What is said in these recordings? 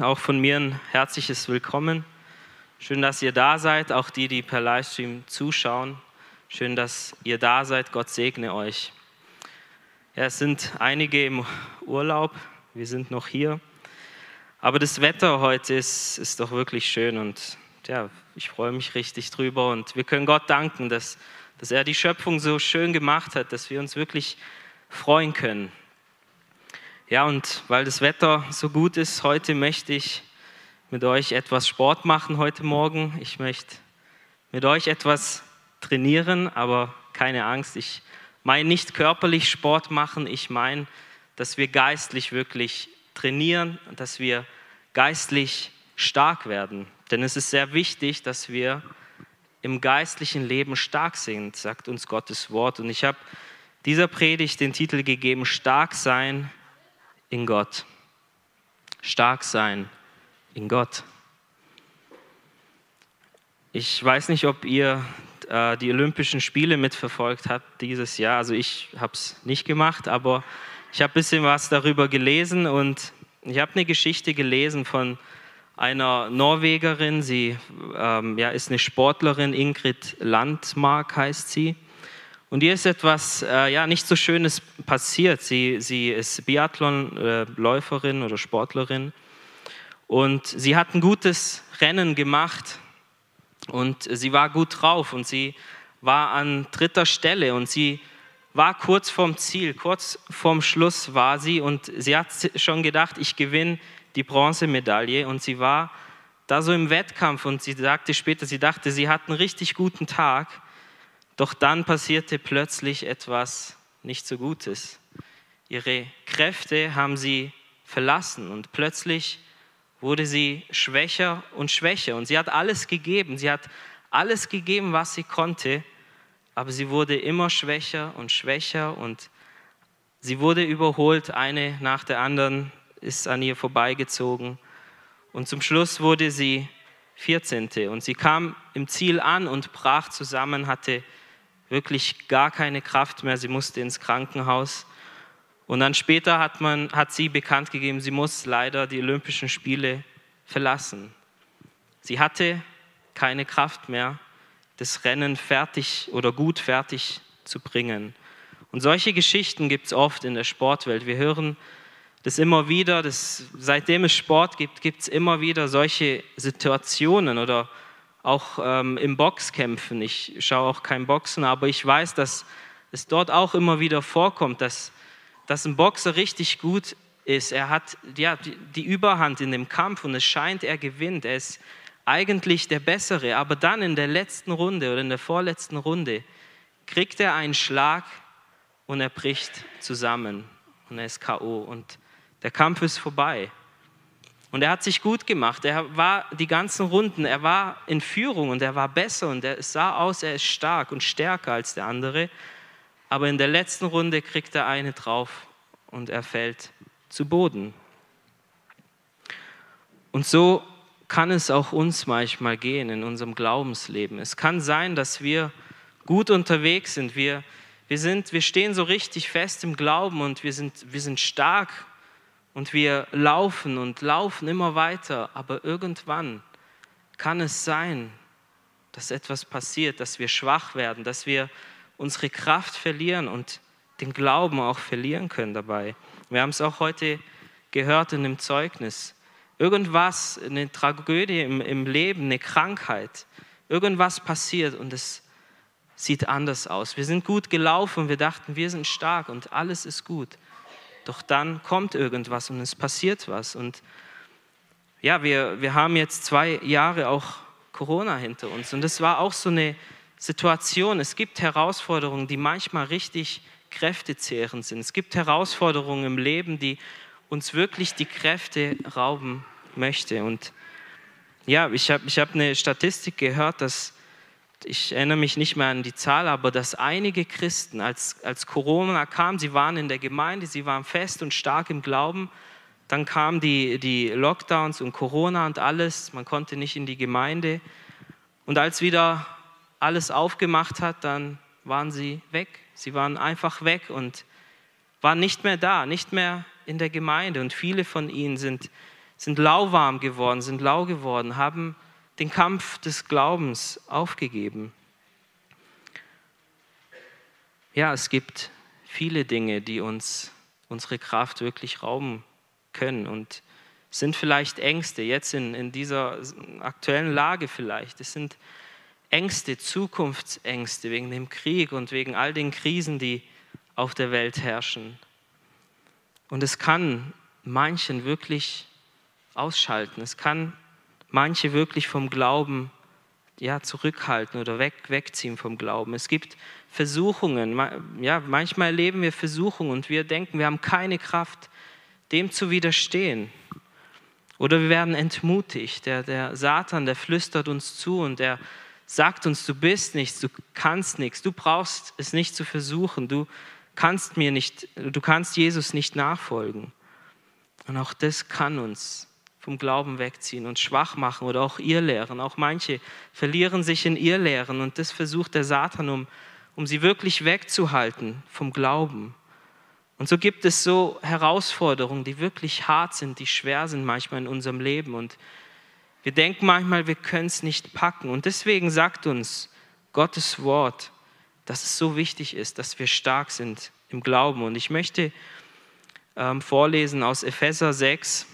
Auch von mir ein herzliches Willkommen. Schön, dass ihr da seid, auch die, die per Livestream zuschauen. Schön, dass ihr da seid. Gott segne euch. Ja, es sind einige im Urlaub. Wir sind noch hier. Aber das Wetter heute ist, ist doch wirklich schön und ja, ich freue mich richtig drüber. Und wir können Gott danken, dass, dass er die Schöpfung so schön gemacht hat, dass wir uns wirklich freuen können. Ja, und weil das Wetter so gut ist, heute möchte ich mit euch etwas Sport machen heute Morgen. Ich möchte mit euch etwas trainieren, aber keine Angst, ich meine nicht körperlich Sport machen, ich meine, dass wir geistlich wirklich trainieren, dass wir geistlich stark werden. Denn es ist sehr wichtig, dass wir im geistlichen Leben stark sind, sagt uns Gottes Wort. Und ich habe dieser Predigt den Titel gegeben, Stark sein in Gott. Stark sein in Gott. Ich weiß nicht, ob ihr äh, die Olympischen Spiele mitverfolgt habt dieses Jahr. Also ich habe es nicht gemacht, aber ich habe ein bisschen was darüber gelesen und ich habe eine Geschichte gelesen von einer Norwegerin. Sie ähm, ja, ist eine Sportlerin, Ingrid Landmark heißt sie. Und ihr ist etwas äh, ja, nicht so Schönes passiert. Sie, sie ist Biathlon-Läuferin oder Sportlerin. Und sie hat ein gutes Rennen gemacht und sie war gut drauf und sie war an dritter Stelle und sie war kurz vorm Ziel, kurz vorm Schluss war sie und sie hat schon gedacht, ich gewinne die Bronzemedaille. Und sie war da so im Wettkampf und sie sagte später, sie dachte, sie hat einen richtig guten Tag doch dann passierte plötzlich etwas nicht so Gutes. Ihre Kräfte haben sie verlassen und plötzlich wurde sie schwächer und schwächer. Und sie hat alles gegeben. Sie hat alles gegeben, was sie konnte, aber sie wurde immer schwächer und schwächer und sie wurde überholt. Eine nach der anderen ist an ihr vorbeigezogen. Und zum Schluss wurde sie 14. Und sie kam im Ziel an und brach zusammen, hatte wirklich gar keine Kraft mehr. Sie musste ins Krankenhaus. Und dann später hat, man, hat sie bekannt gegeben, sie muss leider die Olympischen Spiele verlassen. Sie hatte keine Kraft mehr, das Rennen fertig oder gut fertig zu bringen. Und solche Geschichten gibt es oft in der Sportwelt. Wir hören das immer wieder, das, seitdem es Sport gibt, gibt es immer wieder solche Situationen oder auch ähm, im Boxkämpfen. Ich schaue auch kein Boxen, aber ich weiß, dass es dort auch immer wieder vorkommt, dass, dass ein Boxer richtig gut ist. Er hat ja, die, Überhand in dem Kampf und es scheint, er gewinnt. Er ist eigentlich der Bessere, aber dann in der letzten Runde oder in der vorletzten Runde kriegt er einen Schlag und er bricht zusammen und er ist KO und der Kampf ist vorbei. Und er hat sich gut gemacht. Er war die ganzen Runden, er war in Führung und er war besser und er sah aus, er ist stark und stärker als der andere. Aber in der letzten Runde kriegt er eine drauf und er fällt zu Boden. Und so kann es auch uns manchmal gehen in unserem Glaubensleben. Es kann sein, dass wir gut unterwegs sind. Wir, wir, sind, wir stehen so richtig fest im Glauben und wir sind, wir sind stark und wir laufen und laufen immer weiter, aber irgendwann kann es sein, dass etwas passiert, dass wir schwach werden, dass wir unsere Kraft verlieren und den Glauben auch verlieren können dabei. Wir haben es auch heute gehört in dem Zeugnis. Irgendwas, eine Tragödie im, im Leben, eine Krankheit, irgendwas passiert und es sieht anders aus. Wir sind gut gelaufen, wir dachten, wir sind stark und alles ist gut. Doch dann kommt irgendwas und es passiert was. Und ja, wir, wir haben jetzt zwei Jahre auch Corona hinter uns. Und es war auch so eine Situation. Es gibt Herausforderungen, die manchmal richtig kräftezehrend sind. Es gibt Herausforderungen im Leben, die uns wirklich die Kräfte rauben möchte. Und ja, ich habe ich hab eine Statistik gehört, dass ich erinnere mich nicht mehr an die Zahl, aber dass einige Christen, als, als Corona kam, sie waren in der Gemeinde, sie waren fest und stark im Glauben, dann kamen die, die Lockdowns und Corona und alles, man konnte nicht in die Gemeinde. Und als wieder alles aufgemacht hat, dann waren sie weg. Sie waren einfach weg und waren nicht mehr da, nicht mehr in der Gemeinde. Und viele von ihnen sind sind lauwarm geworden, sind lau geworden, haben den Kampf des Glaubens aufgegeben. Ja, es gibt viele Dinge, die uns unsere Kraft wirklich rauben können und sind vielleicht Ängste, jetzt in, in dieser aktuellen Lage vielleicht. Es sind Ängste, Zukunftsängste wegen dem Krieg und wegen all den Krisen, die auf der Welt herrschen. Und es kann manchen wirklich ausschalten. Es kann manche wirklich vom Glauben ja, zurückhalten oder weg, wegziehen vom Glauben. Es gibt Versuchungen. Ja, manchmal erleben wir Versuchungen und wir denken, wir haben keine Kraft, dem zu widerstehen. Oder wir werden entmutigt. Der, der Satan, der flüstert uns zu und der sagt uns, du bist nichts, du kannst nichts, du brauchst es nicht zu versuchen, du kannst mir nicht, du kannst Jesus nicht nachfolgen. Und auch das kann uns vom Glauben wegziehen und schwach machen oder auch ihr lehren. Auch manche verlieren sich in ihr lehren und das versucht der Satan, um, um sie wirklich wegzuhalten vom Glauben. Und so gibt es so Herausforderungen, die wirklich hart sind, die schwer sind manchmal in unserem Leben. Und wir denken manchmal, wir können es nicht packen. Und deswegen sagt uns Gottes Wort, dass es so wichtig ist, dass wir stark sind im Glauben. Und ich möchte ähm, vorlesen aus Epheser 6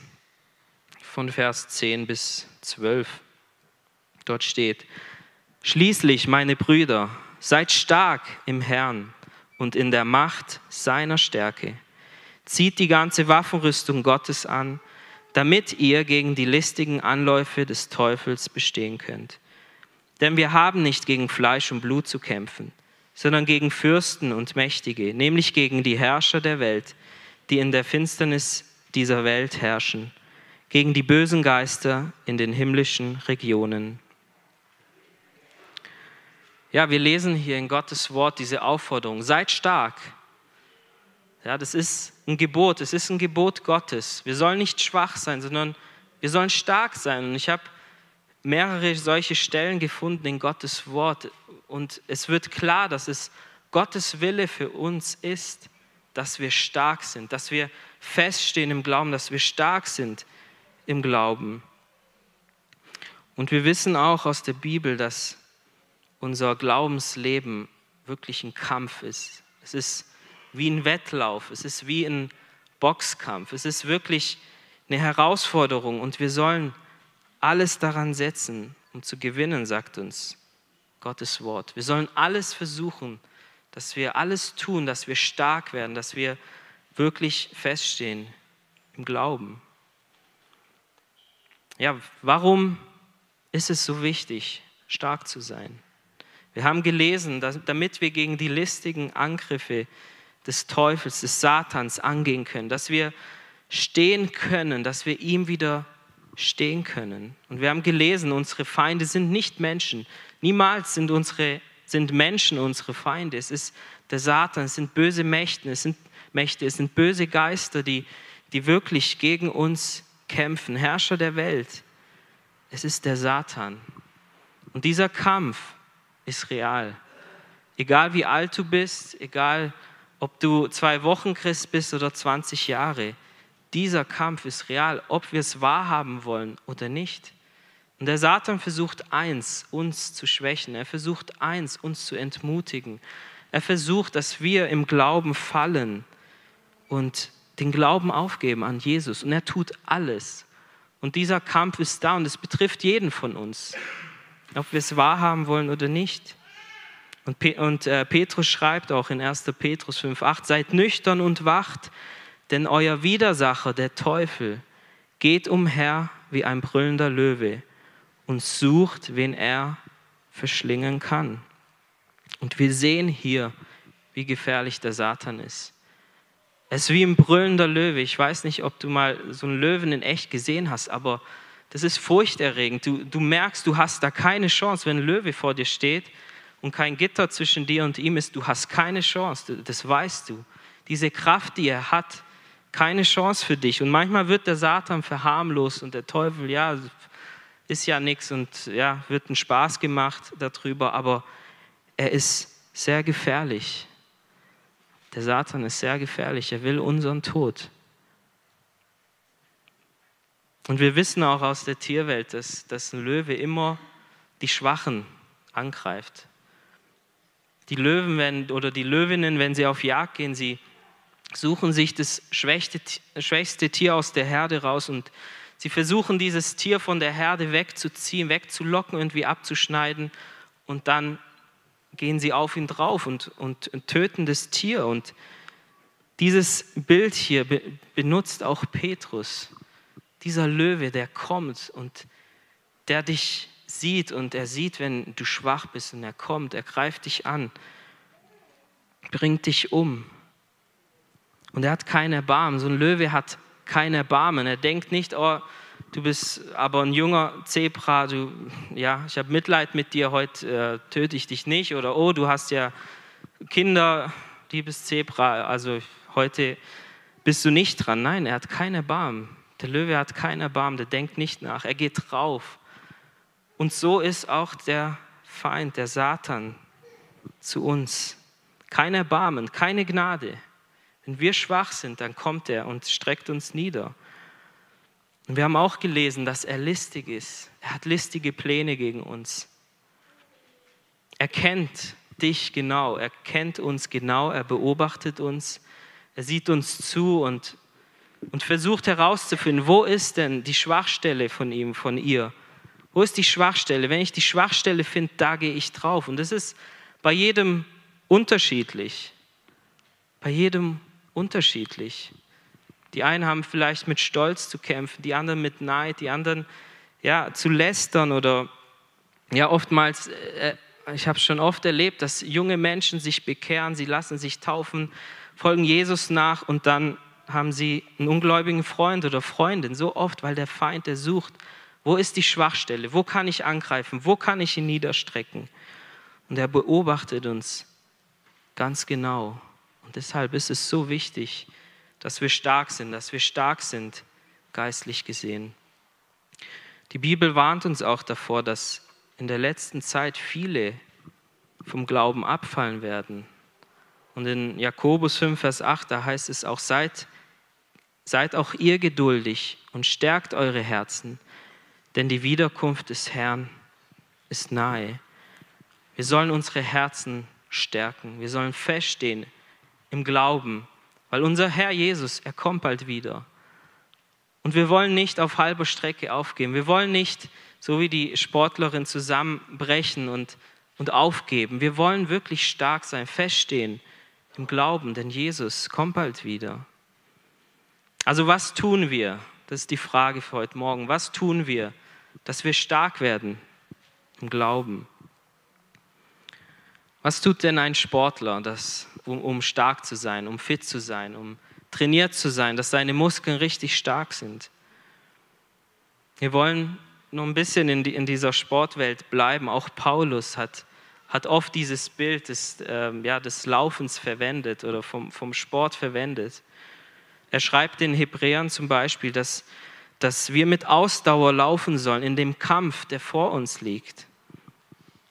von Vers 10 bis 12. Dort steht, Schließlich, meine Brüder, seid stark im Herrn und in der Macht seiner Stärke. Zieht die ganze Waffenrüstung Gottes an, damit ihr gegen die listigen Anläufe des Teufels bestehen könnt. Denn wir haben nicht gegen Fleisch und Blut zu kämpfen, sondern gegen Fürsten und Mächtige, nämlich gegen die Herrscher der Welt, die in der Finsternis dieser Welt herrschen, gegen die bösen Geister in den himmlischen Regionen. Ja, wir lesen hier in Gottes Wort diese Aufforderung, seid stark, ja, das ist ein Gebot, es ist ein Gebot Gottes. Wir sollen nicht schwach sein, sondern wir sollen stark sein. Und ich habe mehrere solche Stellen gefunden in Gottes Wort. Und es wird klar, dass es Gottes Wille für uns ist, dass wir stark sind, dass wir feststehen im Glauben, dass wir stark sind im Glauben. Und wir wissen auch aus der Bibel, dass unser Glaubensleben wirklich ein Kampf ist. Es ist wie ein Wettlauf, es ist wie ein Boxkampf, es ist wirklich eine Herausforderung und wir sollen alles daran setzen, um zu gewinnen, sagt uns Gottes Wort. Wir sollen alles versuchen, dass wir alles tun, dass wir stark werden, dass wir wirklich feststehen im Glauben. Ja, warum ist es so wichtig, stark zu sein? Wir haben gelesen, dass, damit wir gegen die listigen Angriffe des Teufels, des Satans angehen können, dass wir stehen können, dass wir ihm wieder stehen können. Und wir haben gelesen, unsere Feinde sind nicht Menschen. Niemals sind, unsere, sind Menschen unsere Feinde. Es ist der Satan, es sind böse Mächte, es sind Mächte, es sind böse Geister, die, die wirklich gegen uns kämpfen, Herrscher der Welt. Es ist der Satan. Und dieser Kampf ist real. Egal wie alt du bist, egal ob du zwei Wochen Christ bist oder 20 Jahre, dieser Kampf ist real, ob wir es wahrhaben wollen oder nicht. Und der Satan versucht eins, uns zu schwächen. Er versucht eins, uns zu entmutigen. Er versucht, dass wir im Glauben fallen und den Glauben aufgeben an Jesus. Und er tut alles. Und dieser Kampf ist da und es betrifft jeden von uns, ob wir es wahrhaben wollen oder nicht. Und, Pe und äh, Petrus schreibt auch in 1. Petrus 5,8: Seid nüchtern und wacht, denn euer Widersacher, der Teufel, geht umher wie ein brüllender Löwe und sucht, wen er verschlingen kann. Und wir sehen hier, wie gefährlich der Satan ist. Er ist wie ein brüllender Löwe. Ich weiß nicht, ob du mal so einen Löwen in echt gesehen hast, aber das ist furchterregend. Du, du merkst, du hast da keine Chance, wenn ein Löwe vor dir steht und kein Gitter zwischen dir und ihm ist, du hast keine Chance, das weißt du. Diese Kraft, die er hat, keine Chance für dich. Und manchmal wird der Satan verharmlost und der Teufel, ja, ist ja nichts und ja, wird ein Spaß gemacht darüber, aber er ist sehr gefährlich. Der Satan ist sehr gefährlich, er will unseren Tod. Und wir wissen auch aus der Tierwelt, dass, dass ein Löwe immer die Schwachen angreift. Die Löwen wenn, oder die Löwinnen, wenn sie auf Jagd gehen, sie suchen sich das schwächste, schwächste Tier aus der Herde raus und sie versuchen dieses Tier von der Herde wegzuziehen, wegzulocken, irgendwie abzuschneiden und dann gehen sie auf ihn drauf und, und, und töten das Tier. Und dieses Bild hier be benutzt auch Petrus. Dieser Löwe, der kommt und der dich sieht und er sieht, wenn du schwach bist und er kommt, er greift dich an, bringt dich um. Und er hat kein Erbarmen. So ein Löwe hat kein Erbarmen. Er denkt nicht, oh, du bist aber ein junger Zebra, du, ja, ich habe Mitleid mit dir, heute äh, töte ich dich nicht. Oder oh, du hast ja Kinder, liebes Zebra, also heute bist du nicht dran. Nein, er hat kein Erbarmen. Der Löwe hat kein Erbarmen, der denkt nicht nach, er geht drauf. Und so ist auch der Feind, der Satan, zu uns. Kein Erbarmen, keine Gnade. Wenn wir schwach sind, dann kommt er und streckt uns nieder. Und wir haben auch gelesen, dass er listig ist. Er hat listige Pläne gegen uns. Er kennt dich genau, er kennt uns genau, er beobachtet uns, er sieht uns zu und, und versucht herauszufinden, wo ist denn die Schwachstelle von ihm, von ihr? Wo ist die Schwachstelle? Wenn ich die Schwachstelle finde, da gehe ich drauf. Und das ist bei jedem unterschiedlich. Bei jedem unterschiedlich. Die einen haben vielleicht mit Stolz zu kämpfen, die anderen mit Neid, die anderen ja, zu lästern oder ja, oftmals, äh, ich habe schon oft erlebt, dass junge Menschen sich bekehren, sie lassen sich taufen, folgen Jesus nach und dann haben sie einen ungläubigen Freund oder Freundin. So oft, weil der Feind, der sucht, wo ist die Schwachstelle, wo kann ich angreifen, wo kann ich ihn niederstrecken. Und er beobachtet uns ganz genau. Und deshalb ist es so wichtig, dass wir stark sind, dass wir stark sind, geistlich gesehen. Die Bibel warnt uns auch davor, dass in der letzten Zeit viele vom Glauben abfallen werden. Und in Jakobus 5, Vers 8, da heißt es auch, seid, seid auch ihr geduldig und stärkt eure Herzen, denn die Wiederkunft des Herrn ist nahe. Wir sollen unsere Herzen stärken, wir sollen feststehen im Glauben weil unser Herr Jesus, er kommt bald wieder. Und wir wollen nicht auf halber Strecke aufgeben. Wir wollen nicht, so wie die Sportlerin, zusammenbrechen und, und aufgeben. Wir wollen wirklich stark sein, feststehen im Glauben, denn Jesus kommt bald wieder. Also was tun wir? Das ist die Frage für heute Morgen. Was tun wir, dass wir stark werden im Glauben? Was tut denn ein Sportler, das, um, um stark zu sein, um fit zu sein, um trainiert zu sein, dass seine Muskeln richtig stark sind? Wir wollen nur ein bisschen in, die, in dieser Sportwelt bleiben. Auch Paulus hat, hat oft dieses Bild des, äh, ja, des Laufens verwendet oder vom, vom Sport verwendet. Er schreibt den Hebräern zum Beispiel, dass, dass wir mit Ausdauer laufen sollen in dem Kampf, der vor uns liegt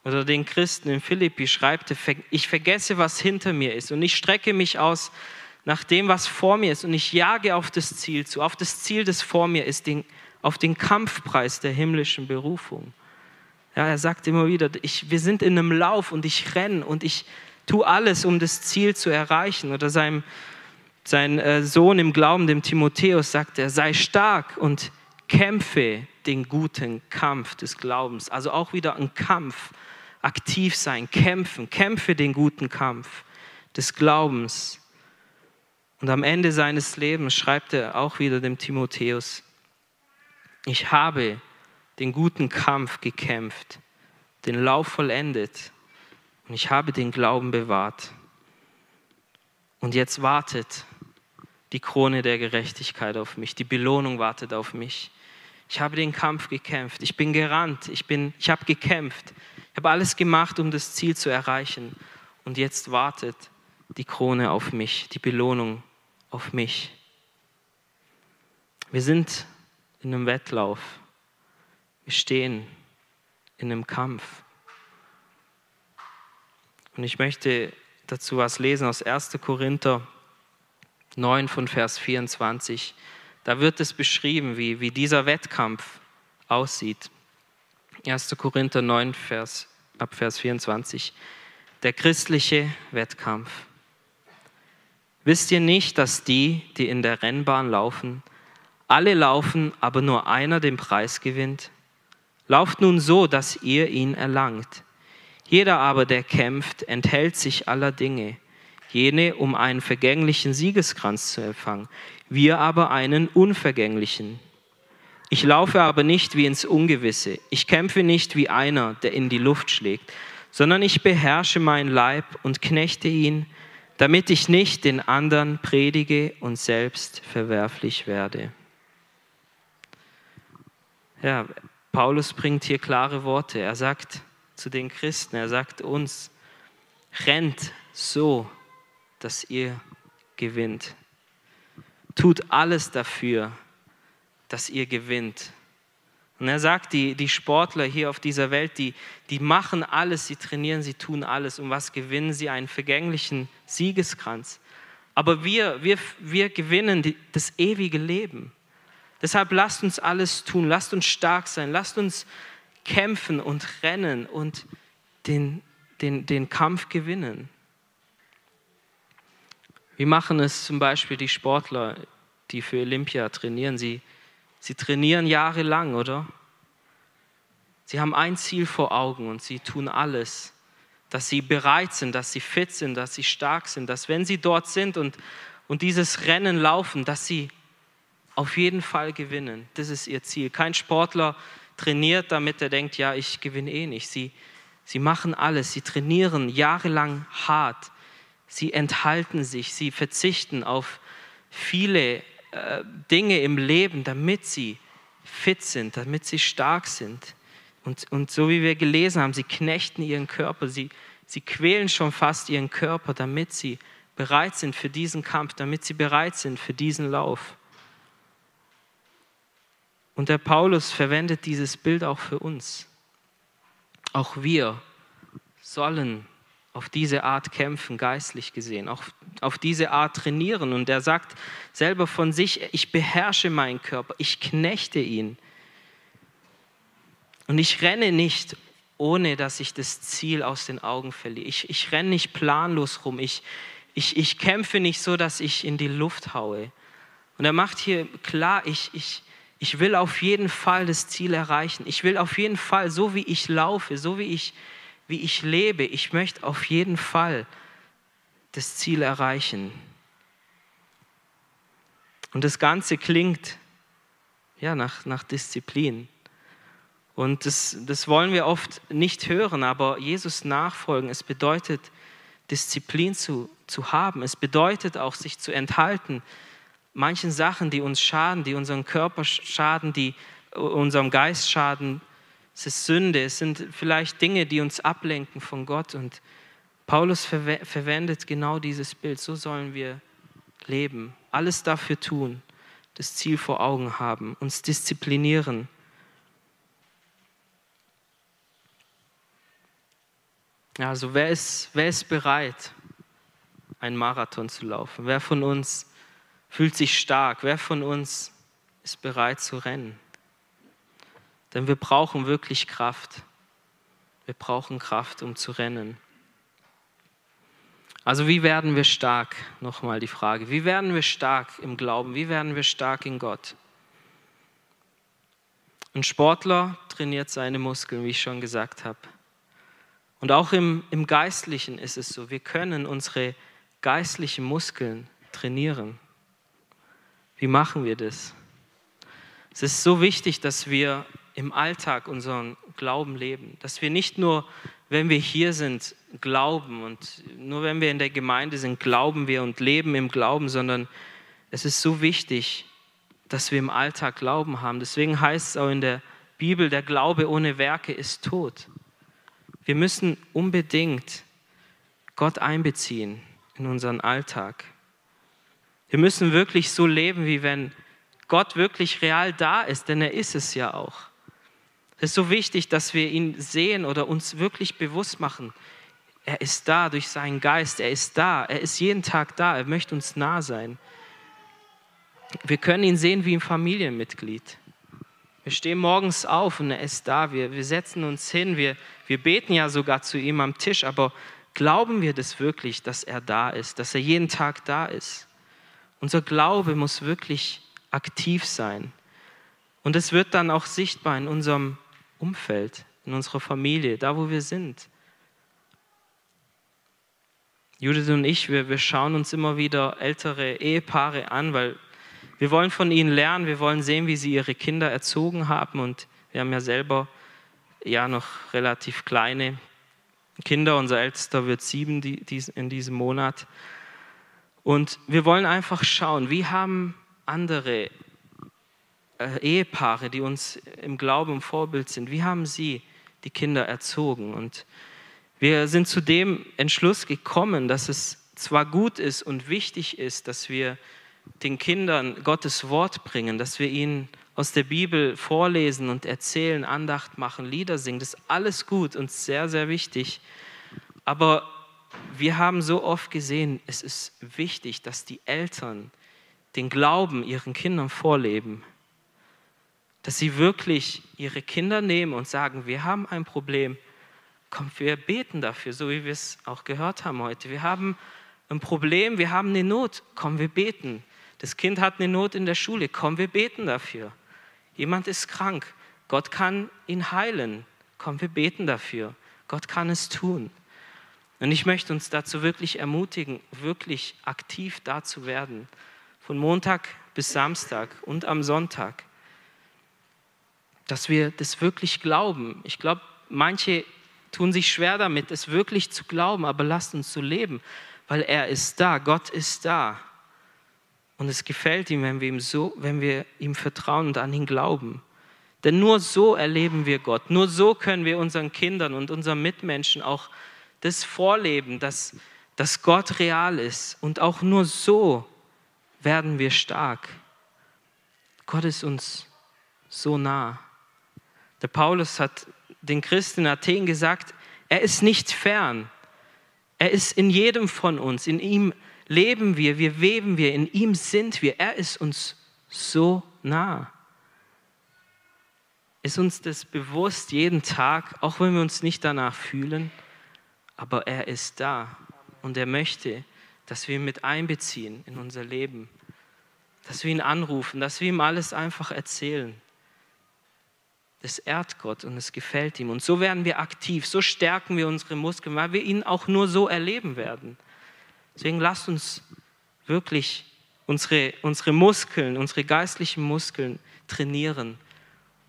oder den Christen in Philippi schreibt, ich vergesse, was hinter mir ist und ich strecke mich aus nach dem, was vor mir ist und ich jage auf das Ziel zu, auf das Ziel, das vor mir ist, den, auf den Kampfpreis der himmlischen Berufung. Ja, er sagt immer wieder, ich, wir sind in einem Lauf und ich renne und ich tue alles, um das Ziel zu erreichen. Oder seinem, sein äh, Sohn im Glauben, dem Timotheus, sagt er, sei stark und kämpfe den guten Kampf des Glaubens. Also auch wieder ein Kampf aktiv sein, kämpfen, kämpfe den guten Kampf des Glaubens. Und am Ende seines Lebens schreibt er auch wieder dem Timotheus, ich habe den guten Kampf gekämpft, den Lauf vollendet und ich habe den Glauben bewahrt. Und jetzt wartet die Krone der Gerechtigkeit auf mich, die Belohnung wartet auf mich. Ich habe den Kampf gekämpft, ich bin gerannt, ich, bin, ich habe gekämpft, ich habe alles gemacht, um das Ziel zu erreichen. Und jetzt wartet die Krone auf mich, die Belohnung auf mich. Wir sind in einem Wettlauf. Wir stehen in einem Kampf. Und ich möchte dazu was lesen aus 1. Korinther 9 von Vers 24. Da wird es beschrieben, wie, wie dieser Wettkampf aussieht. 1. Korinther 9, Vers, ab Vers 24. Der christliche Wettkampf. Wisst ihr nicht, dass die, die in der Rennbahn laufen, alle laufen, aber nur einer den Preis gewinnt? Lauft nun so, dass ihr ihn erlangt. Jeder aber, der kämpft, enthält sich aller Dinge, jene, um einen vergänglichen Siegeskranz zu empfangen, wir aber einen unvergänglichen. Ich laufe aber nicht wie ins Ungewisse, ich kämpfe nicht wie einer, der in die Luft schlägt, sondern ich beherrsche meinen Leib und knechte ihn, damit ich nicht den anderen predige und selbst verwerflich werde. Ja, Paulus bringt hier klare Worte. Er sagt zu den Christen, er sagt uns, rennt so, dass ihr gewinnt. Tut alles dafür, dass ihr gewinnt. Und er sagt, die, die Sportler hier auf dieser Welt, die, die machen alles, sie trainieren, sie tun alles. Und was gewinnen sie? Einen vergänglichen Siegeskranz. Aber wir, wir, wir gewinnen die, das ewige Leben. Deshalb lasst uns alles tun, lasst uns stark sein, lasst uns kämpfen und rennen und den, den, den Kampf gewinnen. Wie machen es zum Beispiel die Sportler, die für Olympia trainieren? Sie, sie trainieren jahrelang, oder? Sie haben ein Ziel vor Augen und sie tun alles, dass sie bereit sind, dass sie fit sind, dass sie stark sind, dass wenn sie dort sind und, und dieses Rennen laufen, dass sie auf jeden Fall gewinnen. Das ist ihr Ziel. Kein Sportler trainiert, damit er denkt, ja, ich gewinne eh nicht. Sie, sie machen alles, sie trainieren jahrelang hart, sie enthalten sich, sie verzichten auf viele äh, Dinge im Leben, damit sie fit sind, damit sie stark sind. Und, und so wie wir gelesen haben, sie knechten ihren Körper, sie, sie quälen schon fast ihren Körper, damit sie bereit sind für diesen Kampf, damit sie bereit sind für diesen Lauf. Und der Paulus verwendet dieses Bild auch für uns. Auch wir sollen auf diese Art kämpfen, geistlich gesehen, auch auf diese Art trainieren. Und er sagt selber von sich, ich beherrsche meinen Körper, ich knechte ihn. Und ich renne nicht, ohne dass ich das Ziel aus den Augen verliere. Ich, ich renne nicht planlos rum. Ich, ich, ich kämpfe nicht so, dass ich in die Luft haue. Und er macht hier klar, ich, ich, ich will auf jeden Fall das Ziel erreichen. Ich will auf jeden Fall, so wie ich laufe, so wie ich, wie ich lebe, ich möchte auf jeden Fall das Ziel erreichen. Und das Ganze klingt ja, nach, nach Disziplin. Und das, das wollen wir oft nicht hören, aber Jesus nachfolgen, es bedeutet, Disziplin zu, zu haben. Es bedeutet auch, sich zu enthalten, manchen Sachen, die uns schaden, die unseren Körper schaden, die unserem Geist schaden. Es ist Sünde, es sind vielleicht Dinge, die uns ablenken von Gott. Und Paulus ver verwendet genau dieses Bild. So sollen wir leben, alles dafür tun, das Ziel vor Augen haben, uns disziplinieren. Also wer ist, wer ist bereit, einen Marathon zu laufen? Wer von uns fühlt sich stark. Wer von uns ist bereit zu rennen? Denn wir brauchen wirklich Kraft. Wir brauchen Kraft, um zu rennen. Also wie werden wir stark? Nochmal die Frage. Wie werden wir stark im Glauben? Wie werden wir stark in Gott? Ein Sportler trainiert seine Muskeln, wie ich schon gesagt habe. Und auch im, im Geistlichen ist es so, wir können unsere geistlichen Muskeln trainieren. Wie machen wir das? Es ist so wichtig, dass wir im Alltag unseren Glauben leben, dass wir nicht nur, wenn wir hier sind, glauben und nur wenn wir in der Gemeinde sind, glauben wir und leben im Glauben, sondern es ist so wichtig, dass wir im Alltag Glauben haben. Deswegen heißt es auch in der Bibel, der Glaube ohne Werke ist tot. Wir müssen unbedingt Gott einbeziehen in unseren Alltag. Wir müssen wirklich so leben, wie wenn Gott wirklich real da ist, denn er ist es ja auch. Es ist so wichtig, dass wir ihn sehen oder uns wirklich bewusst machen. Er ist da durch seinen Geist, er ist da, er ist jeden Tag da, er möchte uns nah sein. Wir können ihn sehen wie ein Familienmitglied. Wir stehen morgens auf und er ist da. Wir, wir setzen uns hin. Wir, wir beten ja sogar zu ihm am Tisch. Aber glauben wir das wirklich, dass er da ist, dass er jeden Tag da ist? Unser Glaube muss wirklich aktiv sein. Und es wird dann auch sichtbar in unserem Umfeld, in unserer Familie, da wo wir sind. Judith und ich, wir, wir schauen uns immer wieder ältere Ehepaare an, weil wir wollen von ihnen lernen, wir wollen sehen, wie sie ihre Kinder erzogen haben und wir haben ja selber ja noch relativ kleine Kinder. Unser ältester wird sieben in diesem Monat. Und wir wollen einfach schauen, wie haben andere äh, Ehepaare, die uns im Glauben Vorbild sind, wie haben sie die Kinder erzogen? Und wir sind zu dem Entschluss gekommen, dass es zwar gut ist und wichtig ist, dass wir den Kindern Gottes Wort bringen, dass wir ihnen aus der Bibel vorlesen und erzählen, Andacht machen, Lieder singen. Das ist alles gut und sehr, sehr wichtig. Aber wir haben so oft gesehen, es ist wichtig, dass die Eltern den Glauben ihren Kindern vorleben. Dass sie wirklich ihre Kinder nehmen und sagen, wir haben ein Problem. Komm, wir beten dafür, so wie wir es auch gehört haben heute. Wir haben ein Problem, wir haben eine Not. Komm, wir beten. Das Kind hat eine Not in der Schule. Komm, wir beten dafür. Jemand ist krank. Gott kann ihn heilen. Komm, wir beten dafür. Gott kann es tun. Und ich möchte uns dazu wirklich ermutigen, wirklich aktiv da zu werden. Von Montag bis Samstag und am Sonntag. Dass wir das wirklich glauben. Ich glaube, manche tun sich schwer damit, es wirklich zu glauben, aber lasst uns so leben, weil er ist da, Gott ist da. Und es gefällt ihm, wenn wir ihm so, wenn wir ihm vertrauen und an ihn glauben. Denn nur so erleben wir Gott. Nur so können wir unseren Kindern und unseren Mitmenschen auch das vorleben, dass, dass Gott real ist. Und auch nur so werden wir stark. Gott ist uns so nah. Der Paulus hat den Christen in Athen gesagt, er ist nicht fern. Er ist in jedem von uns. In ihm leben wir, wir weben wir, in ihm sind wir. Er ist uns so nah. Ist uns das bewusst jeden Tag, auch wenn wir uns nicht danach fühlen? Aber er ist da und er möchte, dass wir ihn mit einbeziehen in unser Leben, dass wir ihn anrufen, dass wir ihm alles einfach erzählen. Das ehrt Gott und es gefällt ihm. Und so werden wir aktiv, so stärken wir unsere Muskeln, weil wir ihn auch nur so erleben werden. Deswegen lasst uns wirklich unsere, unsere Muskeln, unsere geistlichen Muskeln trainieren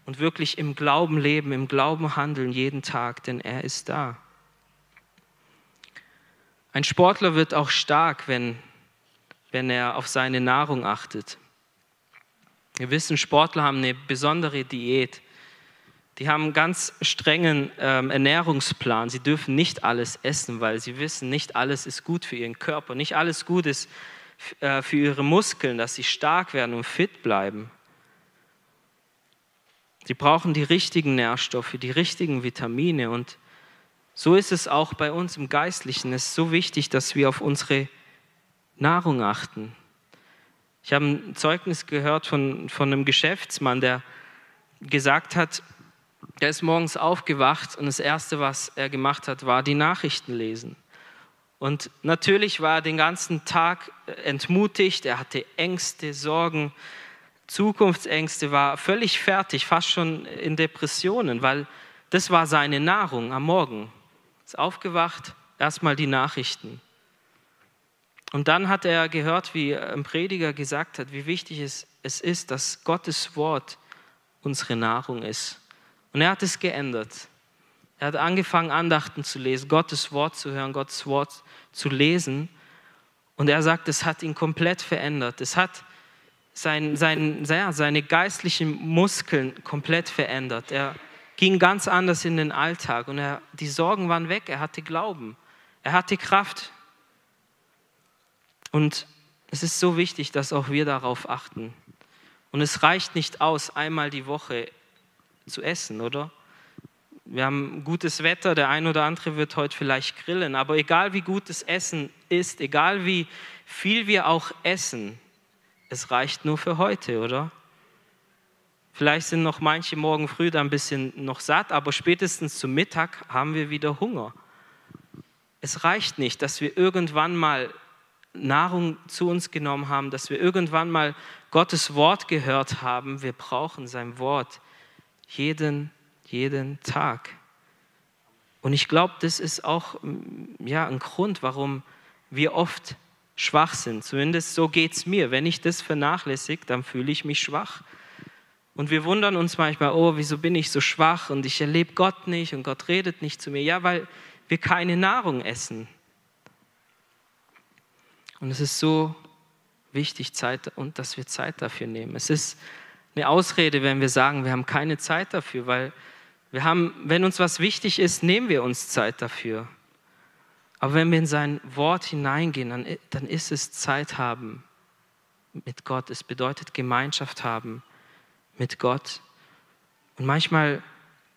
und wirklich im Glauben leben, im Glauben handeln jeden Tag, denn er ist da. Ein Sportler wird auch stark, wenn, wenn er auf seine Nahrung achtet. Wir wissen, Sportler haben eine besondere Diät. Die haben einen ganz strengen ähm, Ernährungsplan. Sie dürfen nicht alles essen, weil sie wissen, nicht alles ist gut für ihren Körper. Nicht alles gut ist äh, für ihre Muskeln, dass sie stark werden und fit bleiben. Sie brauchen die richtigen Nährstoffe, die richtigen Vitamine. Und so ist es auch bei uns im Geistlichen. Es ist so wichtig, dass wir auf unsere Nahrung achten. Ich habe ein Zeugnis gehört von, von einem Geschäftsmann, der gesagt hat, er ist morgens aufgewacht und das Erste, was er gemacht hat, war die Nachrichten lesen. Und natürlich war er den ganzen Tag entmutigt, er hatte Ängste, Sorgen, Zukunftsängste, war völlig fertig, fast schon in Depressionen, weil das war seine Nahrung am Morgen. Ist aufgewacht, erstmal die Nachrichten. Und dann hat er gehört, wie ein Prediger gesagt hat, wie wichtig es ist, dass Gottes Wort unsere Nahrung ist. Und er hat es geändert. Er hat angefangen, Andachten zu lesen, Gottes Wort zu hören, Gottes Wort zu lesen. Und er sagt, es hat ihn komplett verändert. Es hat sein, sein, ja, seine geistlichen Muskeln komplett verändert. Er ging ganz anders in den Alltag und er, die Sorgen waren weg. Er hatte Glauben. Er hatte Kraft. Und es ist so wichtig, dass auch wir darauf achten. Und es reicht nicht aus, einmal die Woche zu essen, oder? Wir haben gutes Wetter, der ein oder andere wird heute vielleicht grillen, aber egal wie gut das Essen ist, egal wie viel wir auch essen, es reicht nur für heute, oder? Vielleicht sind noch manche morgen früh da ein bisschen noch satt, aber spätestens zum Mittag haben wir wieder Hunger. Es reicht nicht, dass wir irgendwann mal Nahrung zu uns genommen haben, dass wir irgendwann mal Gottes Wort gehört haben. Wir brauchen sein Wort jeden, jeden Tag. Und ich glaube, das ist auch ja, ein Grund, warum wir oft schwach sind. Zumindest so geht es mir. Wenn ich das vernachlässige, dann fühle ich mich schwach. Und wir wundern uns manchmal, oh, wieso bin ich so schwach und ich erlebe Gott nicht und Gott redet nicht zu mir. Ja, weil wir keine Nahrung essen. Und es ist so wichtig, Zeit, und dass wir Zeit dafür nehmen. Es ist eine Ausrede, wenn wir sagen, wir haben keine Zeit dafür, weil wir haben, wenn uns was wichtig ist, nehmen wir uns Zeit dafür. Aber wenn wir in sein Wort hineingehen, dann, dann ist es Zeit haben mit Gott. Es bedeutet Gemeinschaft haben mit Gott. Und manchmal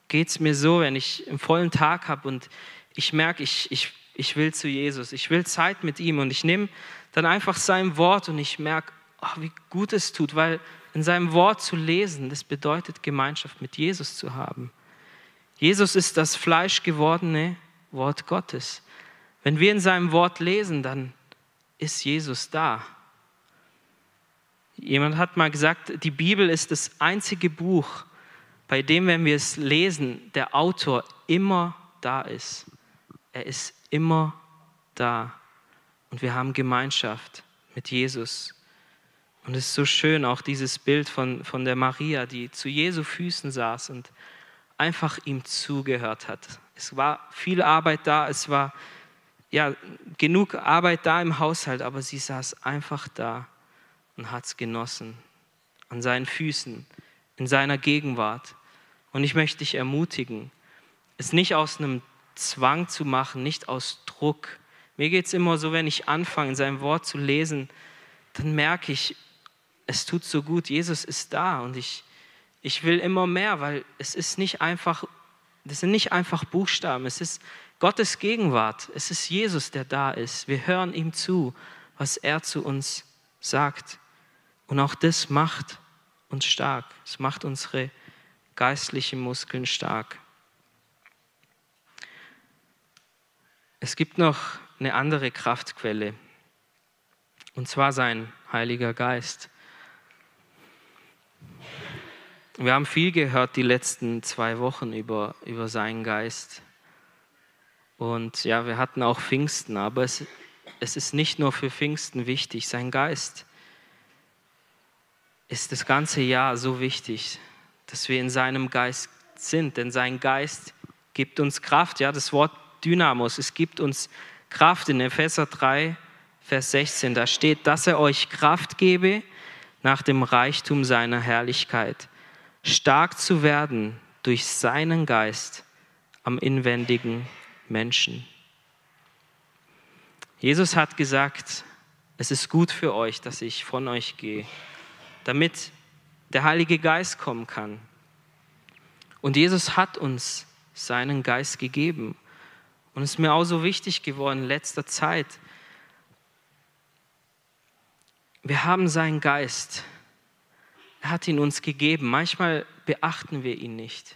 geht es mir so, wenn ich einen vollen Tag habe und ich merke, ich, ich, ich will zu Jesus, ich will Zeit mit ihm und ich nehme dann einfach sein Wort und ich merke, oh, wie gut es tut, weil in seinem Wort zu lesen, das bedeutet Gemeinschaft mit Jesus zu haben. Jesus ist das fleischgewordene Wort Gottes. Wenn wir in seinem Wort lesen, dann ist Jesus da. Jemand hat mal gesagt, die Bibel ist das einzige Buch, bei dem, wenn wir es lesen, der Autor immer da ist. Er ist immer da. Und wir haben Gemeinschaft mit Jesus. Und es ist so schön, auch dieses Bild von, von der Maria, die zu Jesu Füßen saß und einfach ihm zugehört hat. Es war viel Arbeit da, es war ja, genug Arbeit da im Haushalt, aber sie saß einfach da und hat es genossen. An seinen Füßen, in seiner Gegenwart. Und ich möchte dich ermutigen, es nicht aus einem Zwang zu machen, nicht aus Druck. Mir geht es immer so, wenn ich anfange, sein Wort zu lesen, dann merke ich, es tut so gut, Jesus ist da und ich, ich will immer mehr, weil es ist nicht einfach, das sind nicht einfach Buchstaben, es ist Gottes Gegenwart, es ist Jesus, der da ist. Wir hören ihm zu, was er zu uns sagt. Und auch das macht uns stark. Es macht unsere geistlichen Muskeln stark. Es gibt noch eine andere Kraftquelle, und zwar sein Heiliger Geist. Wir haben viel gehört die letzten zwei Wochen über, über seinen Geist. Und ja, wir hatten auch Pfingsten, aber es, es ist nicht nur für Pfingsten wichtig. Sein Geist ist das ganze Jahr so wichtig, dass wir in seinem Geist sind, denn sein Geist gibt uns Kraft. Ja, das Wort Dynamos, es gibt uns Kraft in Epheser 3, Vers 16. Da steht, dass er euch Kraft gebe nach dem Reichtum seiner Herrlichkeit, stark zu werden durch seinen Geist am inwendigen Menschen. Jesus hat gesagt, es ist gut für euch, dass ich von euch gehe, damit der Heilige Geist kommen kann. Und Jesus hat uns seinen Geist gegeben. Und es ist mir auch so wichtig geworden in letzter Zeit. Wir haben seinen Geist. Er hat ihn uns gegeben. Manchmal beachten wir ihn nicht.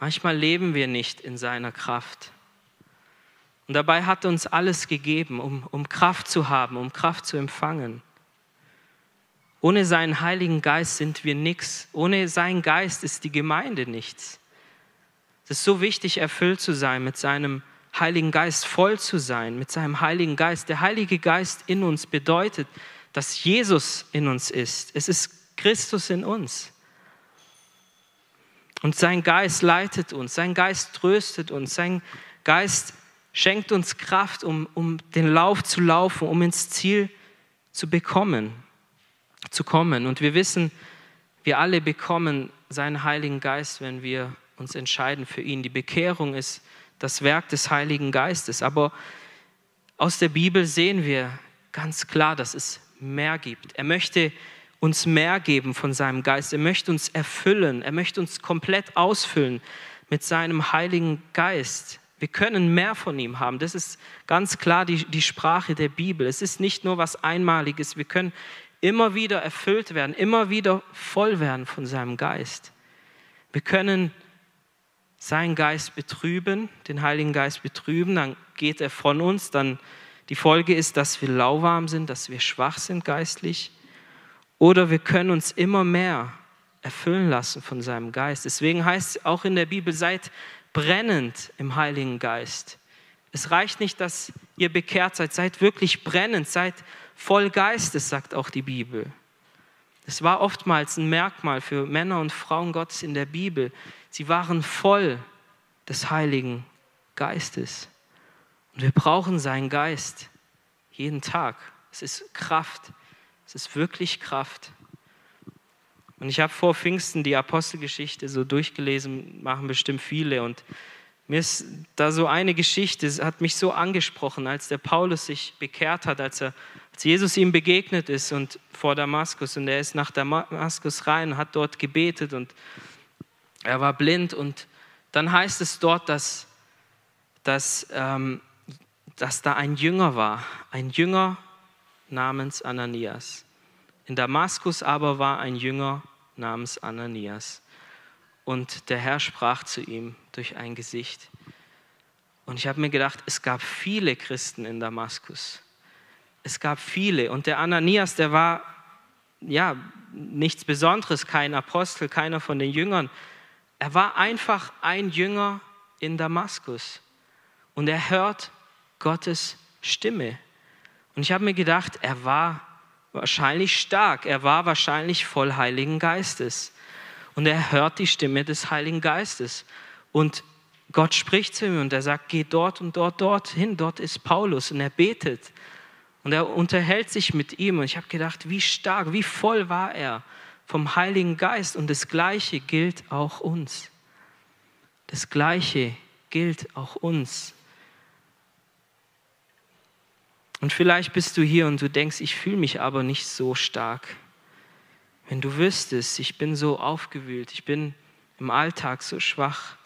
Manchmal leben wir nicht in seiner Kraft. Und dabei hat er uns alles gegeben, um, um Kraft zu haben, um Kraft zu empfangen. Ohne seinen Heiligen Geist sind wir nichts. Ohne seinen Geist ist die Gemeinde nichts. Es ist so wichtig, erfüllt zu sein, mit seinem Heiligen Geist voll zu sein, mit seinem Heiligen Geist. Der Heilige Geist in uns bedeutet, dass Jesus in uns ist. Es ist Christus in uns. Und sein Geist leitet uns, sein Geist tröstet uns, sein Geist schenkt uns Kraft, um, um den Lauf zu laufen, um ins Ziel zu bekommen zu kommen. Und wir wissen, wir alle bekommen seinen Heiligen Geist, wenn wir uns entscheiden für ihn. Die Bekehrung ist das Werk des Heiligen Geistes. Aber aus der Bibel sehen wir ganz klar, dass es mehr gibt. Er möchte uns mehr geben von seinem Geist. Er möchte uns erfüllen. Er möchte uns komplett ausfüllen mit seinem Heiligen Geist. Wir können mehr von ihm haben. Das ist ganz klar die, die Sprache der Bibel. Es ist nicht nur was Einmaliges. Wir können immer wieder erfüllt werden, immer wieder voll werden von seinem Geist. Wir können seinen Geist betrüben, den Heiligen Geist betrüben, dann geht er von uns, dann die Folge ist, dass wir lauwarm sind, dass wir schwach sind geistlich. Oder wir können uns immer mehr erfüllen lassen von seinem Geist. Deswegen heißt es auch in der Bibel, seid brennend im Heiligen Geist. Es reicht nicht, dass ihr bekehrt seid, seid wirklich brennend, seid voll Geistes, sagt auch die Bibel. Es war oftmals ein Merkmal für Männer und Frauen Gottes in der Bibel. Sie waren voll des Heiligen Geistes. Und wir brauchen seinen Geist jeden Tag. Es ist Kraft. Es ist wirklich Kraft. Und ich habe vor Pfingsten die Apostelgeschichte so durchgelesen, machen bestimmt viele. Und mir ist da so eine Geschichte, es hat mich so angesprochen, als der Paulus sich bekehrt hat, als, er, als Jesus ihm begegnet ist und vor Damaskus. Und er ist nach Damaskus rein, hat dort gebetet und er war blind. Und dann heißt es dort, dass, dass, ähm, dass da ein Jünger war, ein Jünger namens Ananias. In Damaskus aber war ein Jünger namens Ananias. Und der Herr sprach zu ihm durch ein Gesicht. Und ich habe mir gedacht, es gab viele Christen in Damaskus. Es gab viele. Und der Ananias, der war ja nichts Besonderes, kein Apostel, keiner von den Jüngern. Er war einfach ein Jünger in Damaskus. Und er hört Gottes Stimme. Und ich habe mir gedacht, er war wahrscheinlich stark, er war wahrscheinlich voll Heiligen Geistes. Und er hört die Stimme des Heiligen Geistes. Und Gott spricht zu ihm und er sagt, geh dort und dort, dorthin, dort ist Paulus. Und er betet. Und er unterhält sich mit ihm. Und ich habe gedacht, wie stark, wie voll war er vom Heiligen Geist. Und das Gleiche gilt auch uns. Das Gleiche gilt auch uns. Und vielleicht bist du hier und du denkst, ich fühle mich aber nicht so stark. Wenn du wüsstest, ich bin so aufgewühlt, ich bin im Alltag so schwach.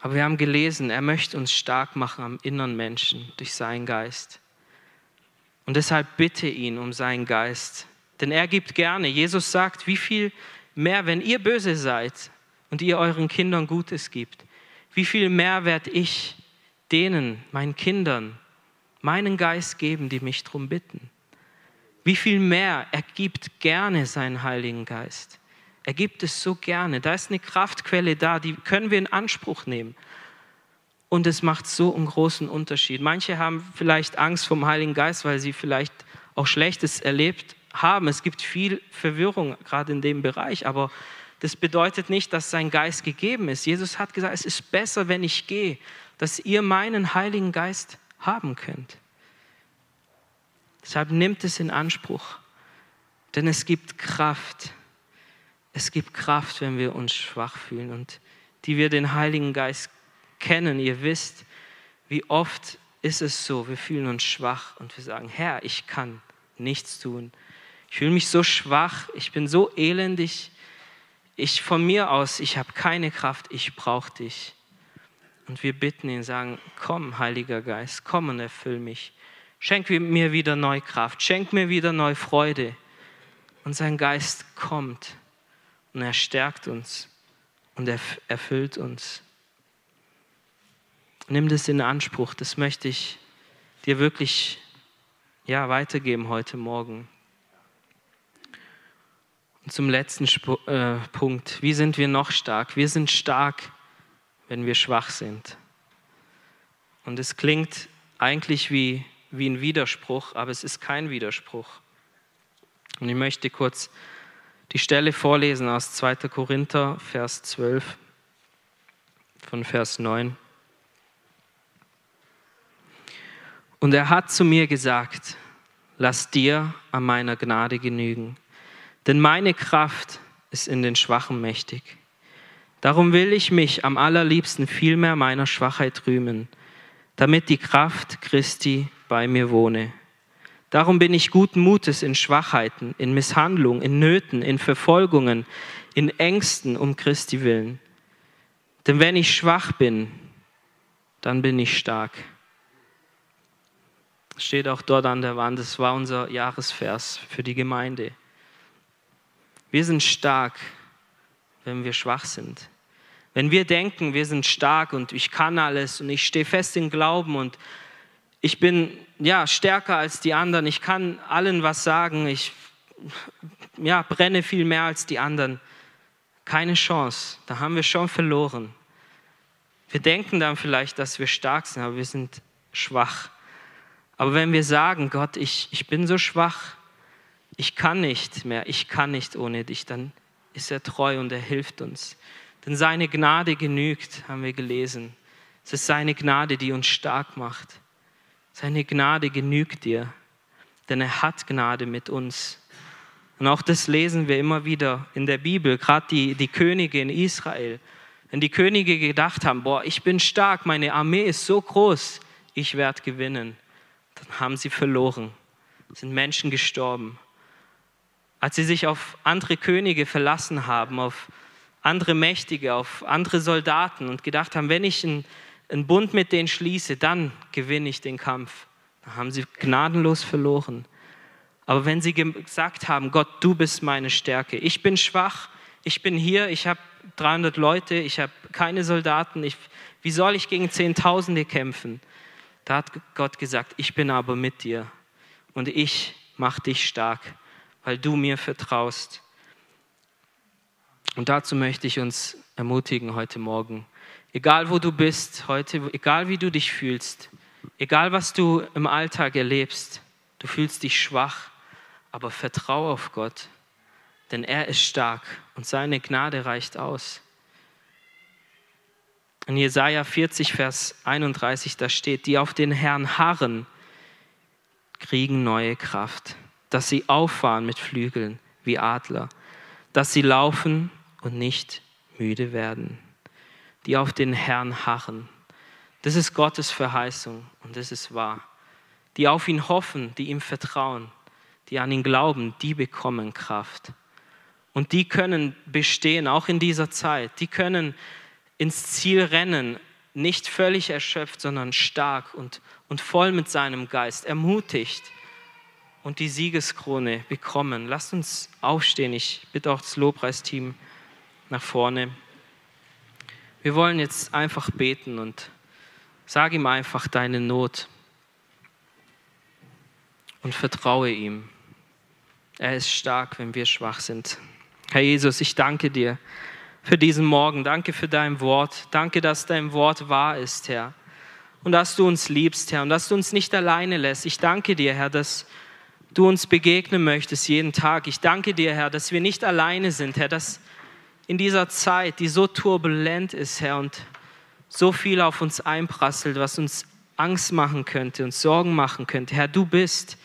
Aber wir haben gelesen, er möchte uns stark machen am inneren Menschen durch seinen Geist. Und deshalb bitte ihn um seinen Geist. Denn er gibt gerne. Jesus sagt, wie viel mehr, wenn ihr böse seid und ihr euren Kindern Gutes gibt, wie viel mehr werde ich denen, meinen Kindern, meinen Geist geben, die mich darum bitten. Wie viel mehr er gibt gerne seinen Heiligen Geist. Er gibt es so gerne. Da ist eine Kraftquelle da, die können wir in Anspruch nehmen. Und es macht so einen großen Unterschied. Manche haben vielleicht Angst vom Heiligen Geist, weil sie vielleicht auch Schlechtes erlebt haben. Es gibt viel Verwirrung gerade in dem Bereich, aber das bedeutet nicht, dass sein Geist gegeben ist. Jesus hat gesagt, es ist besser, wenn ich gehe, dass ihr meinen Heiligen Geist haben könnt. Deshalb nimmt es in Anspruch, denn es gibt Kraft. Es gibt Kraft, wenn wir uns schwach fühlen und die wir den Heiligen Geist kennen. Ihr wisst, wie oft ist es so, wir fühlen uns schwach und wir sagen, Herr, ich kann nichts tun. Ich fühle mich so schwach, ich bin so elendig. Ich von mir aus, ich habe keine Kraft, ich brauche dich. Und wir bitten ihn, sagen, komm, Heiliger Geist, komm und erfüll mich. Schenk mir wieder neue Kraft, schenk mir wieder neue Freude. Und sein Geist kommt und er stärkt uns und er erfüllt uns. Nimm das in Anspruch, das möchte ich dir wirklich ja, weitergeben heute Morgen. Und zum letzten Sp äh, Punkt, wie sind wir noch stark? Wir sind stark wenn wir schwach sind. Und es klingt eigentlich wie, wie ein Widerspruch, aber es ist kein Widerspruch. Und ich möchte kurz die Stelle vorlesen aus 2. Korinther, Vers 12, von Vers 9. Und er hat zu mir gesagt, lass dir an meiner Gnade genügen, denn meine Kraft ist in den Schwachen mächtig. Darum will ich mich am allerliebsten vielmehr meiner Schwachheit rühmen, damit die Kraft Christi bei mir wohne. Darum bin ich guten Mutes in Schwachheiten, in Misshandlung, in Nöten, in Verfolgungen, in Ängsten um Christi willen. Denn wenn ich schwach bin, dann bin ich stark. Steht auch dort an der Wand, das war unser Jahresvers für die Gemeinde. Wir sind stark, wenn wir schwach sind. Wenn wir denken, wir sind stark und ich kann alles und ich stehe fest im Glauben und ich bin ja stärker als die anderen, ich kann allen was sagen, ich ja, brenne viel mehr als die anderen. Keine Chance, da haben wir schon verloren. Wir denken dann vielleicht, dass wir stark sind, aber wir sind schwach. Aber wenn wir sagen, Gott, ich, ich bin so schwach, ich kann nicht mehr, ich kann nicht ohne dich, dann ist er treu und er hilft uns. Denn seine Gnade genügt, haben wir gelesen. Es ist seine Gnade, die uns stark macht. Seine Gnade genügt dir, denn er hat Gnade mit uns. Und auch das lesen wir immer wieder in der Bibel, gerade die, die Könige in Israel. Wenn die Könige gedacht haben, boah, ich bin stark, meine Armee ist so groß, ich werde gewinnen, dann haben sie verloren, sind Menschen gestorben. Als sie sich auf andere Könige verlassen haben, auf andere Mächtige, auf andere Soldaten und gedacht haben, wenn ich einen, einen Bund mit denen schließe, dann gewinne ich den Kampf. Dann haben sie gnadenlos verloren. Aber wenn sie gesagt haben, Gott, du bist meine Stärke, ich bin schwach, ich bin hier, ich habe 300 Leute, ich habe keine Soldaten, ich, wie soll ich gegen Zehntausende kämpfen? Da hat Gott gesagt, ich bin aber mit dir und ich mache dich stark, weil du mir vertraust. Und dazu möchte ich uns ermutigen heute Morgen. Egal wo du bist heute, egal wie du dich fühlst, egal was du im Alltag erlebst, du fühlst dich schwach, aber vertraue auf Gott, denn er ist stark und seine Gnade reicht aus. In Jesaja 40, Vers 31, da steht: Die auf den Herrn harren, kriegen neue Kraft, dass sie auffahren mit Flügeln wie Adler, dass sie laufen und nicht müde werden. Die auf den Herrn harren. Das ist Gottes Verheißung und das ist wahr. Die auf ihn hoffen, die ihm vertrauen, die an ihn glauben, die bekommen Kraft. Und die können bestehen, auch in dieser Zeit. Die können ins Ziel rennen, nicht völlig erschöpft, sondern stark und, und voll mit seinem Geist, ermutigt und die Siegeskrone bekommen. Lasst uns aufstehen. Ich bitte auch das Lobpreisteam nach vorne. Wir wollen jetzt einfach beten und sag ihm einfach deine Not und vertraue ihm. Er ist stark, wenn wir schwach sind. Herr Jesus, ich danke dir für diesen Morgen. Danke für dein Wort. Danke, dass dein Wort wahr ist, Herr. Und dass du uns liebst, Herr, und dass du uns nicht alleine lässt. Ich danke dir, Herr, dass du uns begegnen möchtest jeden Tag. Ich danke dir, Herr, dass wir nicht alleine sind, Herr, dass in dieser Zeit, die so turbulent ist, Herr, und so viel auf uns einprasselt, was uns Angst machen könnte und Sorgen machen könnte. Herr, du bist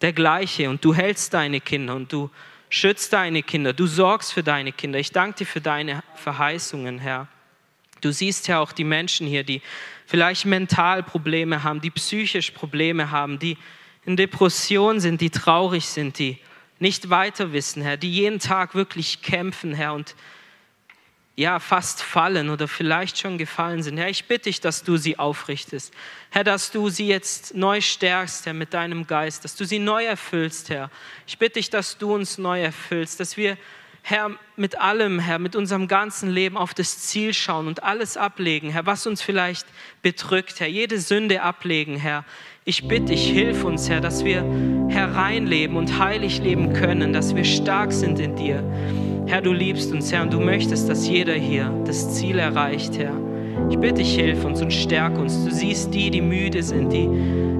der gleiche und du hältst deine Kinder und du schützt deine Kinder, du sorgst für deine Kinder. Ich danke dir für deine Verheißungen, Herr. Du siehst ja auch die Menschen hier, die vielleicht mental Probleme haben, die psychisch Probleme haben, die in Depression sind, die traurig sind, die nicht weiter wissen, Herr, die jeden Tag wirklich kämpfen, Herr, und ja, fast fallen oder vielleicht schon gefallen sind. Herr, ich bitte dich, dass du sie aufrichtest. Herr, dass du sie jetzt neu stärkst, Herr, mit deinem Geist, dass du sie neu erfüllst, Herr. Ich bitte dich, dass du uns neu erfüllst, dass wir, Herr, mit allem, Herr, mit unserem ganzen Leben auf das Ziel schauen und alles ablegen, Herr, was uns vielleicht bedrückt, Herr, jede Sünde ablegen, Herr. Ich bitte dich, hilf uns, Herr, dass wir hereinleben und heilig leben können, dass wir stark sind in dir. Herr, du liebst uns, Herr, und du möchtest, dass jeder hier das Ziel erreicht, Herr. Ich bitte dich, hilf uns und stärk uns. Du siehst die, die müde sind, die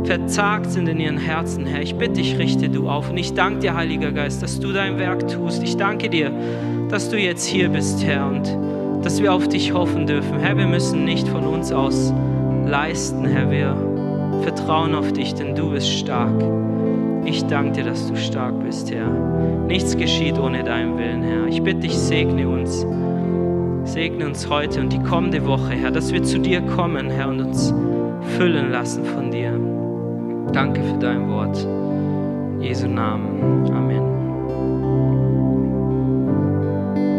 verzagt sind in ihren Herzen, Herr. Ich bitte dich, richte du auf. Und ich danke dir, Heiliger Geist, dass du dein Werk tust. Ich danke dir, dass du jetzt hier bist, Herr, und dass wir auf dich hoffen dürfen. Herr, wir müssen nicht von uns aus leisten, Herr. Wir vertrauen auf dich, denn du bist stark. Ich danke dir, dass du stark bist, Herr. Nichts geschieht ohne deinen Willen, Herr. Ich bitte dich, segne uns. Segne uns heute und die kommende Woche, Herr, dass wir zu dir kommen, Herr, und uns füllen lassen von dir. Danke für dein Wort. In Jesu Namen. Amen.